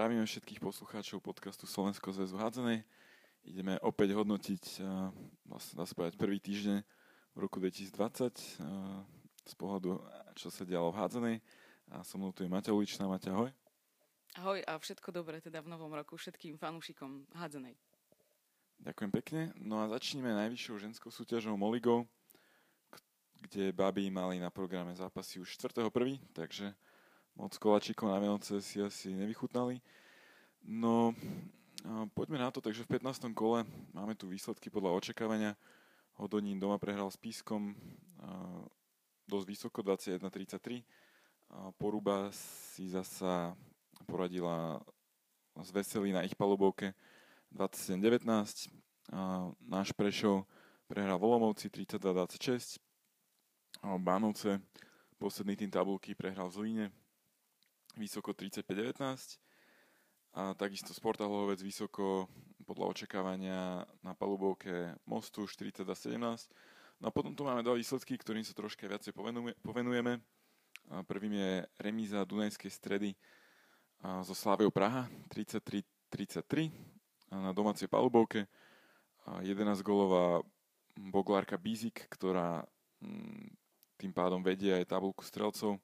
Zdravíme všetkých poslucháčov podcastu Slovensko zväzu hádzanej. Ideme opäť hodnotiť, vlastne dá sa povedať, prvý týždeň v roku 2020 z pohľadu, čo sa dialo v hádzanej. A so mnou tu je Maťa Uličná. Maťa, ahoj. Ahoj a všetko dobré teda v novom roku všetkým fanúšikom hádzanej. Ďakujem pekne. No a začneme najvyššou ženskou súťažou Moligou, kde baby mali na programe zápasy už 4.1., takže moc koláčikov na Vianoce si asi nevychutnali. No, poďme na to, takže v 15. kole máme tu výsledky podľa očakávania. Hodonín doma prehral s Pískom dosť vysoko, 21-33. Poruba si zasa poradila z Veselý na ich palubovke 27-19. Náš Prešov prehral Volomovci 32-26. Bánovce, posledný tým tabulky, prehral v Zlíne vysoko 35-19 a takisto Sportahlovec vysoko podľa očakávania na palubovke Mostu 40-17. No a potom tu máme dva výsledky, ktorým sa troška viacej povenujeme. Prvým je remíza Dunajskej stredy zo Sláviou Praha 33-33 na domácej palubovke. 11-golová boglárka Bizik, ktorá mm, tým pádom vedie aj tabulku strelcov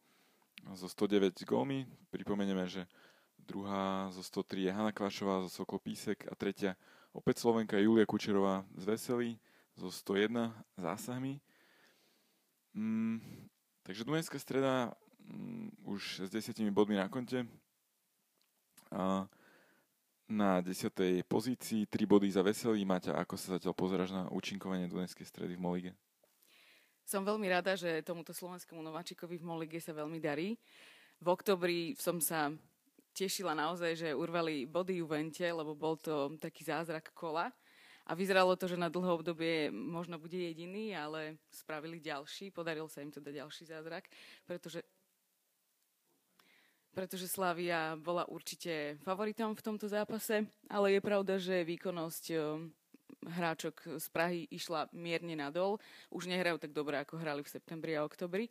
zo 109 gómy. Pripomenieme, že druhá zo 103 je Hanna Kvašová zo Sokol Písek a tretia opäť Slovenka Julia Kučerová z Veselý zo 101 zásahmi. Mm, takže Dunajská streda mm, už s 10 bodmi na konte. A na 10. pozícii 3 body za Veselý. Maťa, ako sa zatiaľ pozeráš na účinkovanie Dunajskej stredy v Molige? Som veľmi rada, že tomuto slovenskému nováčikovi v Molige sa veľmi darí. V oktobri som sa tešila naozaj, že urvali body Juvente, lebo bol to taký zázrak kola. A vyzeralo to, že na dlhé obdobie možno bude jediný, ale spravili ďalší. Podaril sa im teda ďalší zázrak, pretože pretože Slavia bola určite favoritom v tomto zápase, ale je pravda, že výkonnosť hráčok z Prahy išla mierne nadol. Už nehrajú tak dobre, ako hrali v septembri a oktobri.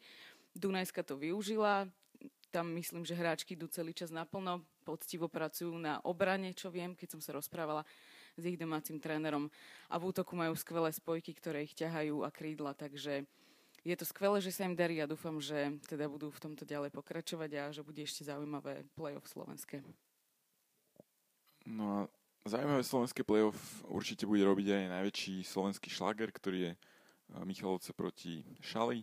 Dunajska to využila. Tam myslím, že hráčky idú celý čas naplno. Poctivo pracujú na obrane, čo viem, keď som sa rozprávala s ich domácim trénerom. A v útoku majú skvelé spojky, ktoré ich ťahajú a krídla, takže je to skvelé, že sa im darí a dúfam, že teda budú v tomto ďalej pokračovať a že bude ešte zaujímavé play-off slovenské. No a Zaujímavé slovenské playoff určite bude robiť aj najväčší slovenský šlager, ktorý je e, Michalovce proti Šali.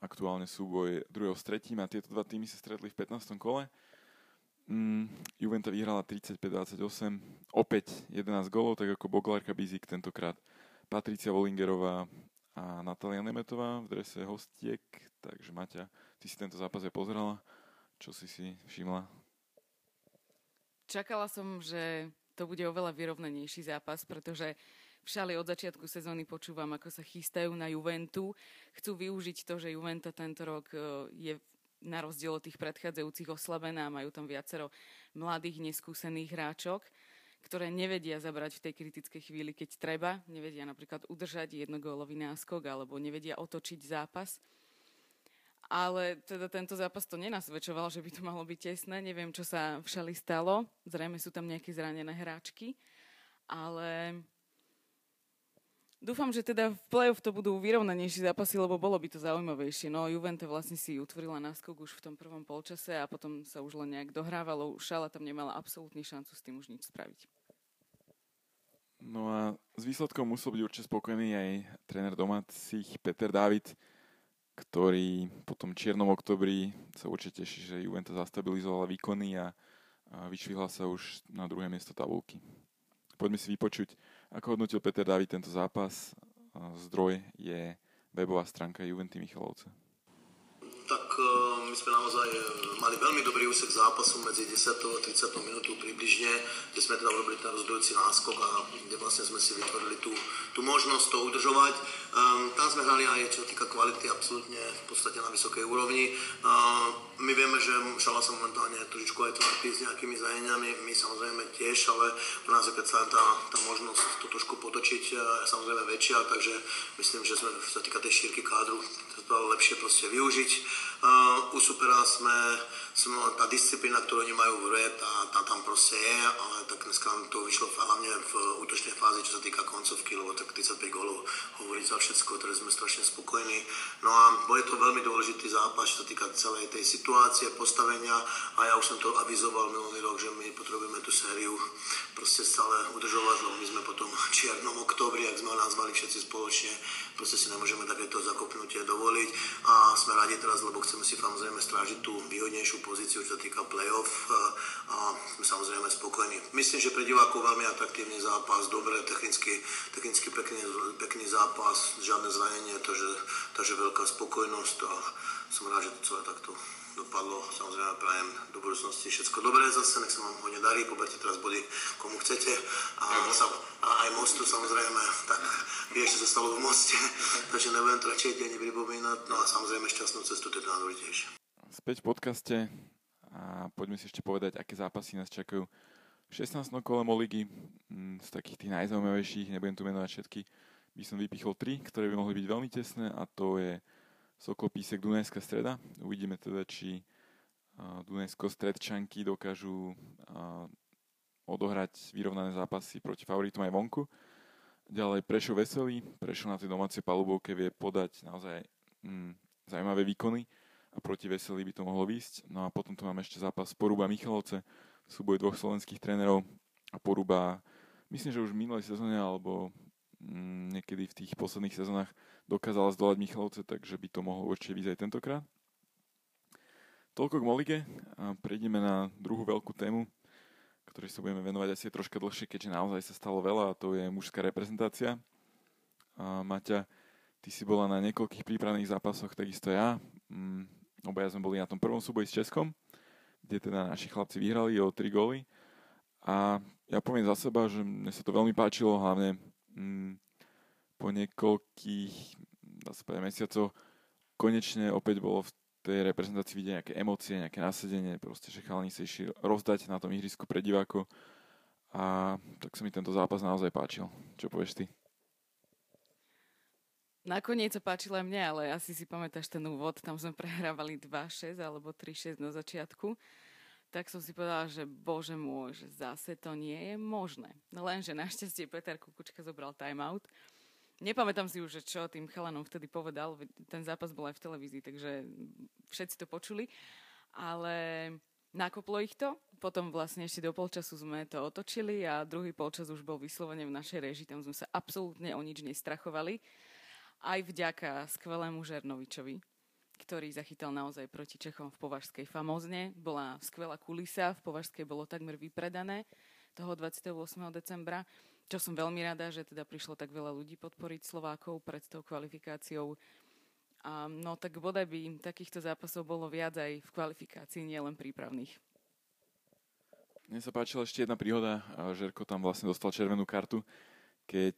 Aktuálne súboj druhého s tretím a tieto dva týmy sa stretli v 15. kole. Mm, Juventa vyhrala 35-28, opäť 11 golov, tak ako Boglárka Bizik tentokrát. Patricia Volingerová a Natália Nemetová v drese hostiek. Takže Maťa, ty si tento zápas aj pozerala. Čo si si všimla? Čakala som, že to bude oveľa vyrovnanejší zápas, pretože v šali od začiatku sezóny počúvam, ako sa chystajú na Juventu. Chcú využiť to, že Juventa tento rok e, je na rozdiel od tých predchádzajúcich oslabená. Majú tam viacero mladých, neskúsených hráčok, ktoré nevedia zabrať v tej kritickej chvíli, keď treba. Nevedia napríklad udržať jednogólový náskok alebo nevedia otočiť zápas ale teda tento zápas to nenasvedčoval, že by to malo byť tesné. Neviem, čo sa v stalo. Zrejme sú tam nejaké zranené hráčky. Ale dúfam, že teda v play-off to budú vyrovnanejšie zápasy, lebo bolo by to zaujímavejšie. No Juvente vlastne si utvorila náskok už v tom prvom polčase a potom sa už len nejak dohrávalo. Šala tam nemala absolútne šancu s tým už nič spraviť. No a s výsledkom musel byť určite spokojný aj tréner domácich Peter David, ktorý po tom čiernom oktobri sa určite teší, že Juventus zastabilizovala výkony a, a vyšvihla sa už na druhé miesto tabulky. Poďme si vypočuť, ako hodnotil Peter David tento zápas. Zdroj je webová stránka Juventy Michalovce tak my sme naozaj e, mali veľmi dobrý úsek zápasu medzi 10. a 30. minútu približne, kde sme teda urobili ten rozhodujúci náskok a kde vlastne sme si vytvorili tú, tú možnosť to udržovať. Um, tam sme hrali aj čo týka kvality absolútne v podstate na vysokej úrovni. Um, my vieme, že Šala sa momentálne trošičku aj trápi s nejakými zraneniami, my samozrejme tiež, ale u nás je predsa tá, tá možnosť to trošku potočiť je samozrejme väčšia, takže myslím, že sme, sa týka tej šírky kádru, to lepšie proste využiť. Uh, u supera sme, sme tá disciplína, ktorú oni majú v hre, tá, tá, tam prostě je, ale tak dneska nám to vyšlo hlavně v útočné fázi, čo sa týka koncovky, lebo tak 35 gólov hovorí za všetko, ktoré sme strašne spokojní. No a bude to veľmi dôležitý zápas, čo sa týka celej tej situácie, postavenia a ja už som to avizoval minulý rok, že my potrebujeme tú sériu proste stále udržovať, lebo my sme potom v čiernom oktobri, ak sme ho nazvali všetci spoločne, proste si nemôžeme takéto zakopnutie dovoliť a sme radi teraz, lebo chceme si samozrejme strážiť tú výhodnejšiu pozíciu, čo sa týka play-off a sme samozrejme spokojní. Myslím, že pre divákov veľmi atraktívny zápas, dobre, technicky, technicky pekný, pekný zápas, žiadne zranenie, takže, takže veľká spokojnosť a som rád, že to celé takto dopadlo. Samozrejme prajem do budúcnosti všetko dobré zase, nech sa vám hodne darí, poberte teraz body komu chcete. A, a aj mostu samozrejme, tak vieš, čo sa stalo v moste, takže nebudem radšej ani pripomínať. No a samozrejme šťastnú cestu, to je najdôležitejšie. Späť v podcaste a poďme si ešte povedať, aké zápasy nás čakajú v 16. kole ligy. Z takých tých najzaujímavejších, nebudem tu menovať všetky, by som vypichol tri, ktoré by mohli byť veľmi tesné a to je Sokol Písek Dunajská streda. Uvidíme teda, či Dunajsko stredčanky dokážu odohrať vyrovnané zápasy proti favoritom aj vonku. Ďalej Prešov Veselý. Prešov na tej domácej palubovke vie podať naozaj mm, zaujímavé výkony a proti Veselý by to mohlo výsť. No a potom tu máme ešte zápas Poruba Michalovce, súboj dvoch slovenských trénerov a Poruba, myslím, že už v minulej sezóne alebo mm, niekedy v tých posledných sezónach dokázala zdolať Michalovce, takže by to mohlo určite výsť aj tentokrát. Toľko k Molige a prejdeme na druhú veľkú tému, ktorej sa budeme venovať asi troška dlhšie, keďže naozaj sa stalo veľa a to je mužská reprezentácia. A Maťa, ty si bola na niekoľkých prípravných zápasoch, takisto ja. Mm, obaja sme boli na tom prvom súboji s Českom, kde teda naši chlapci vyhrali o 3 góly. A ja poviem za seba, že mne sa to veľmi páčilo, hlavne mm, po niekoľkých, dá sa povedať, mesiacoch konečne opäť bolo v tej reprezentácii vidieť nejaké emócie, nejaké nasadenie, proste, že chalani sa išli rozdať na tom ihrisku pre divákov a tak sa mi tento zápas naozaj páčil. Čo povieš ty? Nakoniec sa páčila mne, ale asi si pamätáš ten úvod, tam sme prehrávali 2-6 alebo 3-6 na začiatku. Tak som si povedala, že bože môj, že zase to nie je možné. Lenže našťastie Peter Kukučka zobral timeout Nepamätám si už, čo tým chalanom vtedy povedal. Ten zápas bol aj v televízii, takže všetci to počuli. Ale nakoplo ich to. Potom vlastne ešte do polčasu sme to otočili a druhý polčas už bol vyslovene v našej režii. Tam sme sa absolútne o nič nestrachovali. Aj vďaka skvelému Žernovičovi, ktorý zachytal naozaj proti Čechom v Považskej famozne. Bola skvelá kulisa, v Považskej bolo takmer vypredané toho 28. decembra čo som veľmi rada, že teda prišlo tak veľa ľudí podporiť Slovákov pred tou kvalifikáciou. A, no tak bodaj by takýchto zápasov bolo viac aj v kvalifikácii, nielen prípravných. Mne sa páčila ešte jedna príhoda. Žerko tam vlastne dostal červenú kartu, keď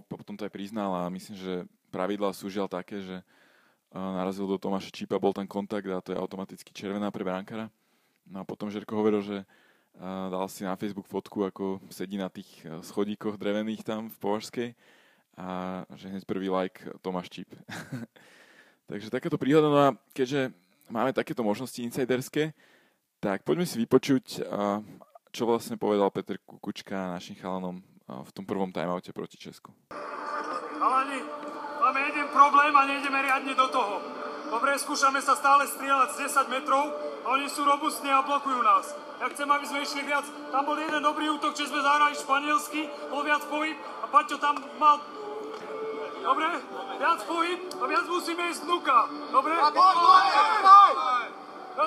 po, potom to aj priznal a myslím, že pravidlá sú žiaľ také, že narazil do Tomáša Čípa, bol tam kontakt a to je automaticky červená pre bránkara. No a potom Žerko hovoril, že dal si na Facebook fotku, ako sedí na tých schodíkoch drevených tam v Považskej a že hneď prvý like Tomáš Čip. Takže takáto príhoda, no a keďže máme takéto možnosti insiderské, tak poďme si vypočuť, čo vlastne povedal Peter Kukučka našim chalanom v tom prvom timeoute proti Česku. Chalani, máme jeden problém a nejdeme riadne do toho. Dobre, skúšame sa stále strieľať z 10 metrov a oni sú robustní a blokujú nás. Ja chcem, aby sme išli viac. Tam bol jeden dobrý útok, že sme zahrali španielsky, bol viac pohyb a Paťo tam mal... Dobre, viac pohyb a viac musíme ísť vnúka. Dobre? Raz,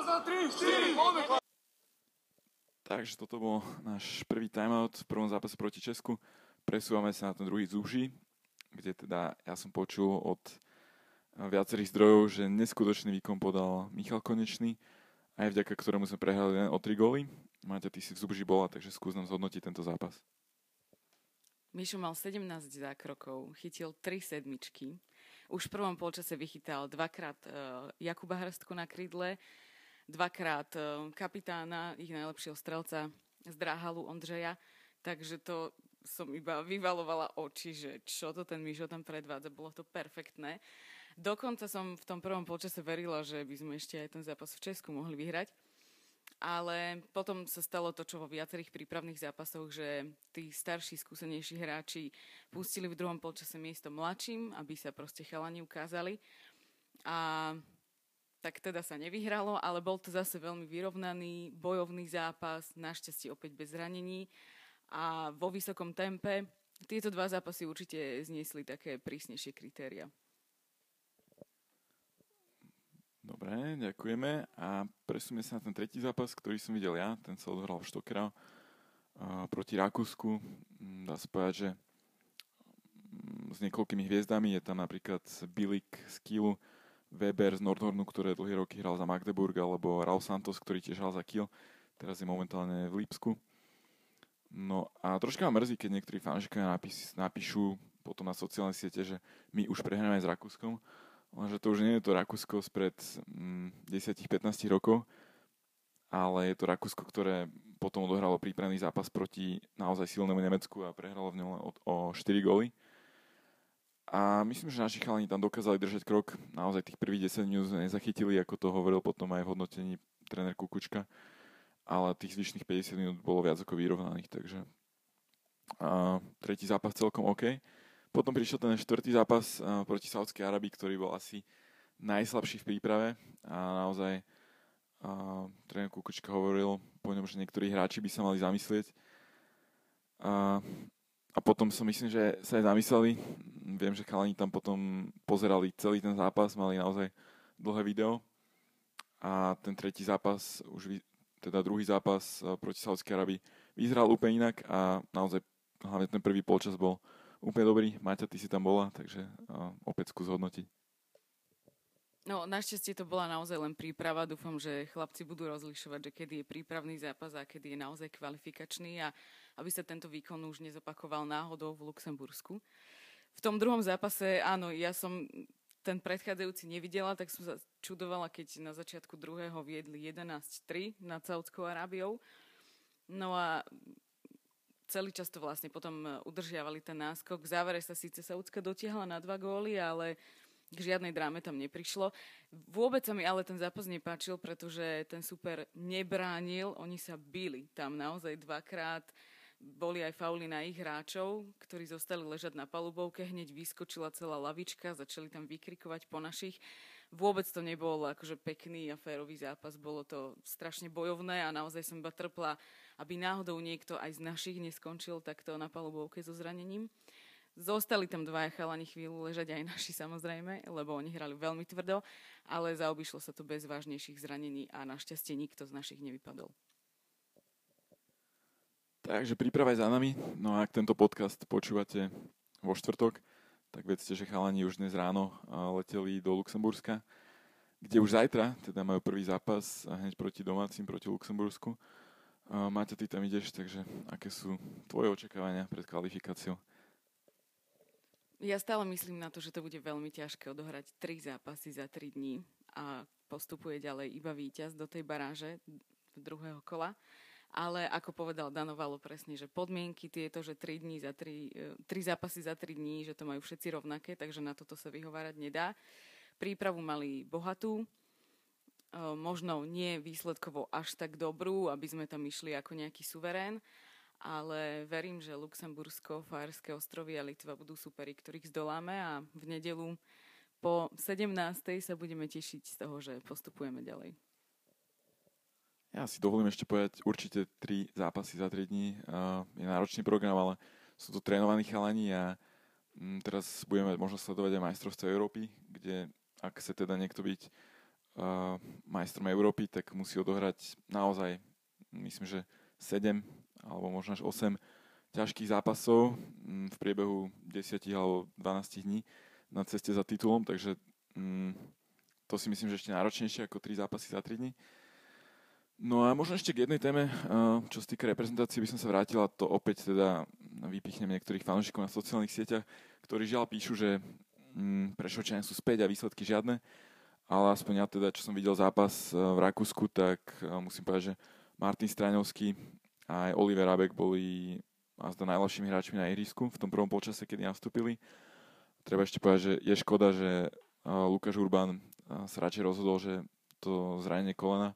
dva, tri, štyri, Takže toto bol náš prvý timeout v prvom zápase proti Česku. Presúvame sa na ten druhý zúži, kde teda ja som počul od viacerých zdrojov, že neskutočný výkon podal Michal Konečný aj vďaka ktorému sme prehrali len o 3 góly. Máte, ty si v Zubži bola, takže skús nám zhodnotiť tento zápas. Mišo mal 17 zákrokov, chytil 3 sedmičky. Už v prvom polčase vychytal dvakrát uh, Jakuba Hrstku na krídle, dvakrát uh, kapitána, ich najlepšieho strelca z Dráhalu Ondřeja. Takže to som iba vyvalovala oči, že čo to ten Mišo tam predvádza. Bolo to perfektné. Dokonca som v tom prvom polčase verila, že by sme ešte aj ten zápas v Česku mohli vyhrať. ale potom sa stalo to, čo vo viacerých prípravných zápasoch, že tí starší, skúsenejší hráči pustili v druhom polčase miesto mladším, aby sa proste chalani ukázali. A tak teda sa nevyhralo, ale bol to zase veľmi vyrovnaný, bojovný zápas, našťastie opäť bez zranení a vo vysokom tempe. Tieto dva zápasy určite zniesli také prísnejšie kritéria. Dobre, ďakujeme. A presunieme sa na ten tretí zápas, ktorý som videl ja. Ten sa odohral v Štokera proti Rakúsku. Mm, dá sa povedať, že mm, s niekoľkými hviezdami je tam napríklad Bilik z Kielu, Weber z Nordhornu, ktorý dlhé roky hral za Magdeburg, alebo Raul Santos, ktorý tiež hral za Kiel, teraz je momentálne v Lipsku. No a troška ma mrzí, keď niektorí fanúšikovia napís, napíšu potom na sociálne siete, že my už prehráme s Rakúskom, lenže to už nie je to Rakúsko spred mm, 10-15 rokov, ale je to Rakúsko, ktoré potom odohralo prípravný zápas proti naozaj silnému Nemecku a prehralo v ňom o, o 4 góly. A myslím, že naši chalani tam dokázali držať krok. Naozaj tých prvých 10 minút nezachytili, ako to hovoril potom aj v hodnotení tréner Kukučka. Ale tých zvyšných 50 minút bolo viac ako vyrovnaných, takže a tretí zápas celkom OK. Potom prišiel ten štvrtý zápas proti Saudskej Arabii, ktorý bol asi najslabší v príprave a naozaj a, tréner Kukučka hovoril po ňom, že niektorí hráči by sa mali zamyslieť. A, a potom som myslím, že sa aj zamysleli. Viem, že chalani tam potom pozerali celý ten zápas, mali naozaj dlhé video. A ten tretí zápas, už teda druhý zápas eh, proti Saudskej Arabii, vyzeral úplne inak a naozaj hlavne ten prvý polčas bol úplne dobrý. Maťa, ty si tam bola, takže uh, opäť skús hodnotiť. No, našťastie to bola naozaj len príprava. Dúfam, že chlapci budú rozlišovať, že kedy je prípravný zápas a kedy je naozaj kvalifikačný a aby sa tento výkon už nezopakoval náhodou v Luxembursku. V tom druhom zápase, áno, ja som ten predchádzajúci nevidela, tak som sa čudovala, keď na začiatku druhého viedli 11-3 nad Saudskou Arábiou. No a celý čas to vlastne potom udržiavali ten náskok. V závere sa síce Saudská dotiahla na dva góly, ale k žiadnej dráme tam neprišlo. Vôbec sa mi ale ten zápas nepáčil, pretože ten super nebránil, oni sa bili tam naozaj dvakrát. Boli aj fauly na ich hráčov, ktorí zostali ležať na palubovke, hneď vyskočila celá lavička, začali tam vykrikovať po našich. Vôbec to nebol akože pekný a férový zápas, bolo to strašne bojovné a naozaj som iba trpla, aby náhodou niekto aj z našich neskončil takto na palubovke so zranením. Zostali tam dvaja chalani chvíľu ležať aj naši samozrejme, lebo oni hrali veľmi tvrdo, ale zaobišlo sa to bez vážnejších zranení a našťastie nikto z našich nevypadol. Takže príprava je za nami. No a ak tento podcast počúvate vo štvrtok, tak vedzte, že chalani už dnes ráno leteli do Luxemburska, kde už zajtra teda majú prvý zápas hneď proti domácim, proti Luxembursku. Máte, ty tam ideš, takže aké sú tvoje očakávania pred kvalifikáciou? Ja stále myslím na to, že to bude veľmi ťažké odohrať tri zápasy za tri dní a postupuje ďalej iba víťaz do tej baráže druhého kola. Ale ako povedal Danovalo presne, že podmienky tieto, že tri, dní za tri, e, tri zápasy za tri dní, že to majú všetci rovnaké, takže na toto sa vyhovárať nedá. Prípravu mali bohatú, e, možno nie výsledkovo až tak dobrú, aby sme tam išli ako nejaký suverén, ale verím, že Luxembursko, Fárske ostrovy a Litva budú superi, ktorých zdoláme a v nedelu po 17. sa budeme tešiť z toho, že postupujeme ďalej. Ja si dovolím ešte povedať určite tri zápasy za 3 dní. Uh, je náročný program, ale sú to trénovaní chalani a um, teraz budeme možno sledovať aj majstrovstvo Európy, kde ak sa teda niekto byť uh, majstrom Európy, tak musí odohrať naozaj, myslím, že 7 alebo možno až 8 ťažkých zápasov mm, v priebehu 10 alebo 12 dní na ceste za titulom, takže mm, to si myslím, že ešte náročnejšie ako 3 zápasy za 3 dní. No a možno ešte k jednej téme, čo sa týka reprezentácie, by som sa vrátila, to opäť teda vypichnem niektorých fanúšikov na sociálnych sieťach, ktorí žiaľ píšu, že mm, Prešovčania sú späť a výsledky žiadne, ale aspoň ja teda, čo som videl zápas v Rakúsku, tak musím povedať, že Martin Straňovský a aj Oliver Abek boli zda najlepšími hráčmi na ihrisku v tom prvom počase, kedy nastúpili. Treba ešte povedať, že je škoda, že Lukáš Urban sa radšej rozhodol, že to zranenie kolena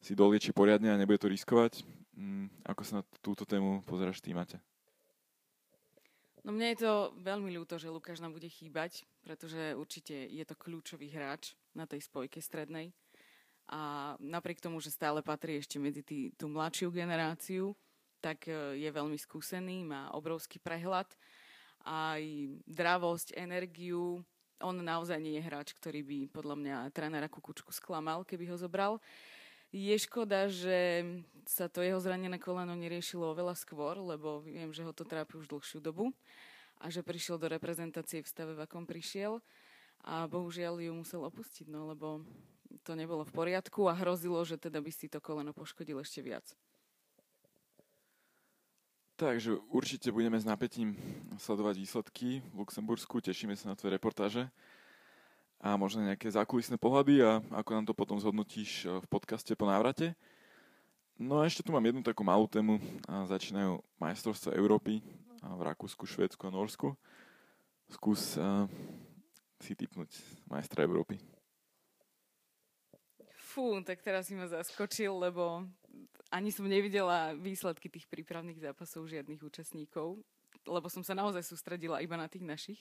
si dolieči poriadne a nebude to riskovať. Mm, ako sa na túto tému pozeráš ty, Mate? No mne je to veľmi ľúto, že Lukáš nám bude chýbať, pretože určite je to kľúčový hráč na tej spojke strednej. A napriek tomu, že stále patrí ešte medzi tý, tú mladšiu generáciu, tak e, je veľmi skúsený, má obrovský prehľad, aj dravosť, energiu. On naozaj nie je hráč, ktorý by podľa mňa trénera Kukučku sklamal, keby ho zobral. Je škoda, že sa to jeho zranené koleno neriešilo oveľa skôr, lebo viem, že ho to trápi už dlhšiu dobu a že prišiel do reprezentácie v stave, v akom prišiel. A bohužiaľ ju musel opustiť, no lebo to nebolo v poriadku a hrozilo, že teda by si to koleno poškodil ešte viac. Takže určite budeme s napätím sledovať výsledky v Luxembursku, tešíme sa na tvoje reportáže a možno nejaké zákulisné pohľady a ako nám to potom zhodnotíš eh, v podcaste po návrate. No a ešte tu mám jednu takú malú tému. Začínajú majstrovstvá Európy v Rakúsku, Švédsku a Norsku. Skús uh, si typnúť majstra Európy. Fú, tak teraz si ma zaskočil, lebo ani som nevidela výsledky tých prípravných zápasov žiadnych účastníkov, lebo som sa naozaj sústredila iba na tých našich.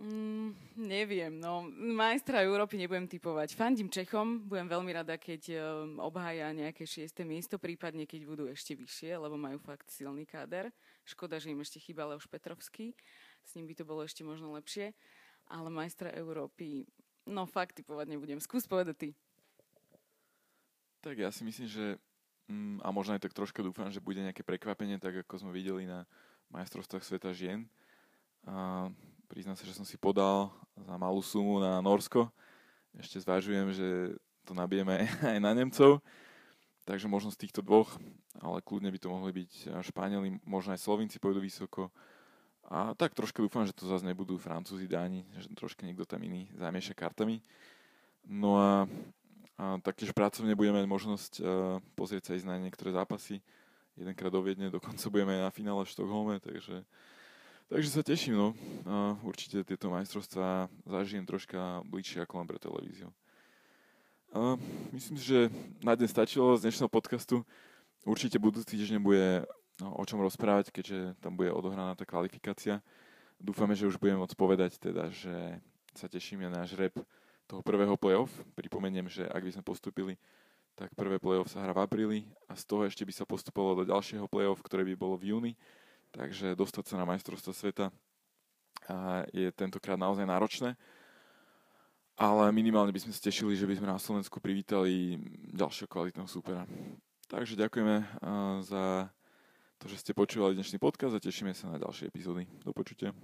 Mm, neviem, no majstra Európy nebudem typovať. Fandím Čechom, budem veľmi rada, keď um, obhája nejaké šieste miesto, prípadne keď budú ešte vyššie, lebo majú fakt silný káder. Škoda, že im ešte chýba Leoš Petrovský, s ním by to bolo ešte možno lepšie. Ale majstra Európy, no fakt typovať nebudem. Skús povedať ty. Tak ja si myslím, že mm, a možno aj tak troška dúfam, že bude nejaké prekvapenie, tak ako sme videli na majstrovstvách sveta žien. A Priznám sa, že som si podal za malú sumu na Norsko. Ešte zvážujem, že to nabijeme aj na Nemcov. Takže možno z týchto dvoch, ale kľudne by to mohli byť Španieli, možno aj Slovinci pôjdu vysoko. A tak troška dúfam, že to zase nebudú Francúzi, Dáni, že troška niekto tam iný zamieša kartami. No a, a taktiež pracovne budeme mať možnosť uh, pozrieť sa ísť na niektoré zápasy. Jedenkrát do Viedne, dokonca budeme na finále v Štokholme, takže Takže sa teším, no. A určite tieto majstrovstvá zažijem troška bližšie ako len pre televíziu. A myslím si, že na dnes stačilo z dnešného podcastu. Určite budúci týždeň bude no, o čom rozprávať, keďže tam bude odohraná tá kvalifikácia. Dúfame, že už budeme môcť povedať teda, že sa tešíme na žreb toho prvého playoff. Pripomeniem, že ak by sme postupili, tak prvé playoff sa hrá v apríli a z toho ešte by sa postupovalo do ďalšieho playoff, ktoré by bolo v júni takže dostať sa na majstrovstvo sveta je tentokrát naozaj náročné. Ale minimálne by sme sa tešili, že by sme na Slovensku privítali ďalšieho kvalitného súpera. Takže ďakujeme za to, že ste počúvali dnešný podcast a tešíme sa na ďalšie epizódy. Do počutia.